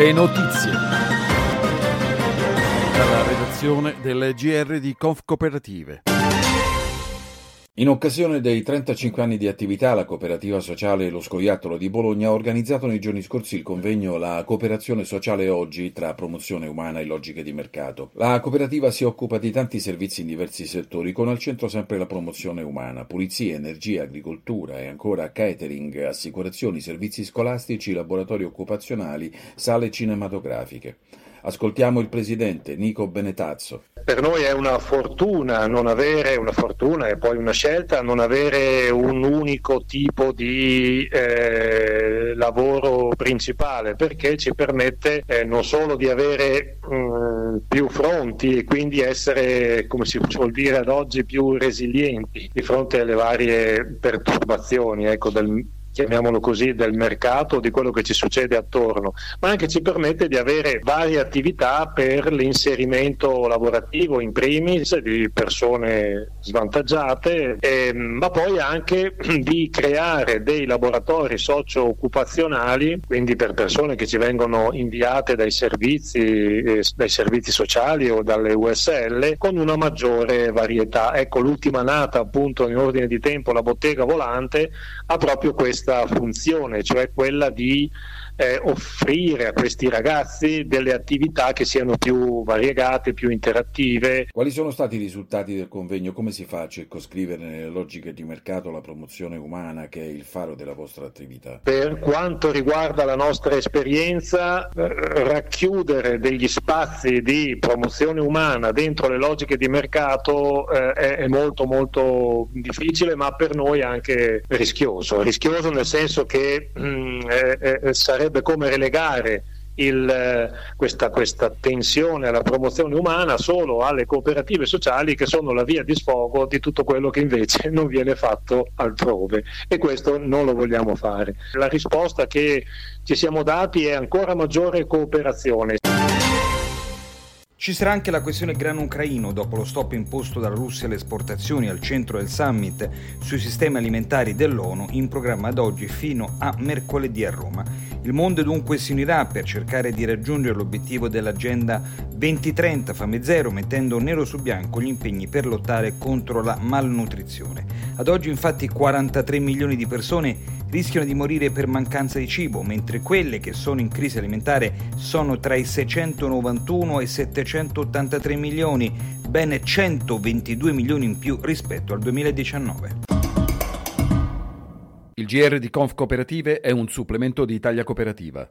Le notizie. Dalla redazione del GR di Conf Cooperative. In occasione dei 35 anni di attività, la cooperativa sociale Lo Scoiattolo di Bologna ha organizzato nei giorni scorsi il convegno La cooperazione sociale oggi tra promozione umana e logiche di mercato. La cooperativa si occupa di tanti servizi in diversi settori, con al centro sempre la promozione umana, pulizia, energia, agricoltura e ancora catering, assicurazioni, servizi scolastici, laboratori occupazionali, sale cinematografiche. Ascoltiamo il presidente Nico Benetazzo. Per noi è una fortuna non avere una fortuna e poi una scelta non avere un unico tipo di eh, lavoro principale perché ci permette eh, non solo di avere mh, mm, più fronti e quindi essere, come si vuol dire ad oggi, più resilienti di fronte alle varie perturbazioni ecco, del, chiamiamolo così, del mercato, di quello che ci succede attorno, ma anche ci permette di avere varie attività per l'inserimento lavorativo in primis di persone svantaggiate, eh, ma poi anche di creare dei laboratori socio-occupazionali, quindi per persone che ci vengono inviate dai servizi, eh, dai servizi sociali o dalle USL, con una maggiore varietà. Ecco, l'ultima nata appunto in ordine di tempo, la bottega volante, ha proprio questo questa funzione, cioè quella di eh, offrire a questi ragazzi delle attività che siano più variegate, più interattive. Quali sono stati i risultati del convegno? Come si fa a circoscrivere nelle logiche di mercato la promozione umana che è il faro della vostra attività? Per quanto riguarda la nostra esperienza, racchiudere degli spazi di promozione umana dentro le logiche di mercato eh, è, è molto molto difficile, ma per noi anche rischioso. Rischioso nel senso che mh, mm, eh, eh, sarebbe sarebbe come relegare il, eh, questa, questa, tensione alla promozione umana solo alle cooperative sociali che sono la via di sfogo di tutto quello che invece non viene fatto altrove e questo non lo vogliamo fare. La risposta che ci siamo dati è ancora maggiore cooperazione. Ci sarà anche la questione grano ucraino dopo lo stop imposto dalla Russia alle esportazioni al centro del summit sui sistemi alimentari dell'ONU in programma ad oggi fino a mercoledì a Roma. Il mondo dunque si unirà per cercare di raggiungere l'obiettivo dell'Agenda 2030 Fame Zero, mettendo nero su bianco gli impegni per lottare contro la malnutrizione. Ad oggi infatti 43 milioni di persone rischiano di morire per mancanza di cibo, mentre quelle che sono in crisi alimentare sono tra i 691 e i 783 milioni, ben 122 milioni in più rispetto al 2019. Il GR di Conf Cooperative è un supplemento di Italia Cooperativa.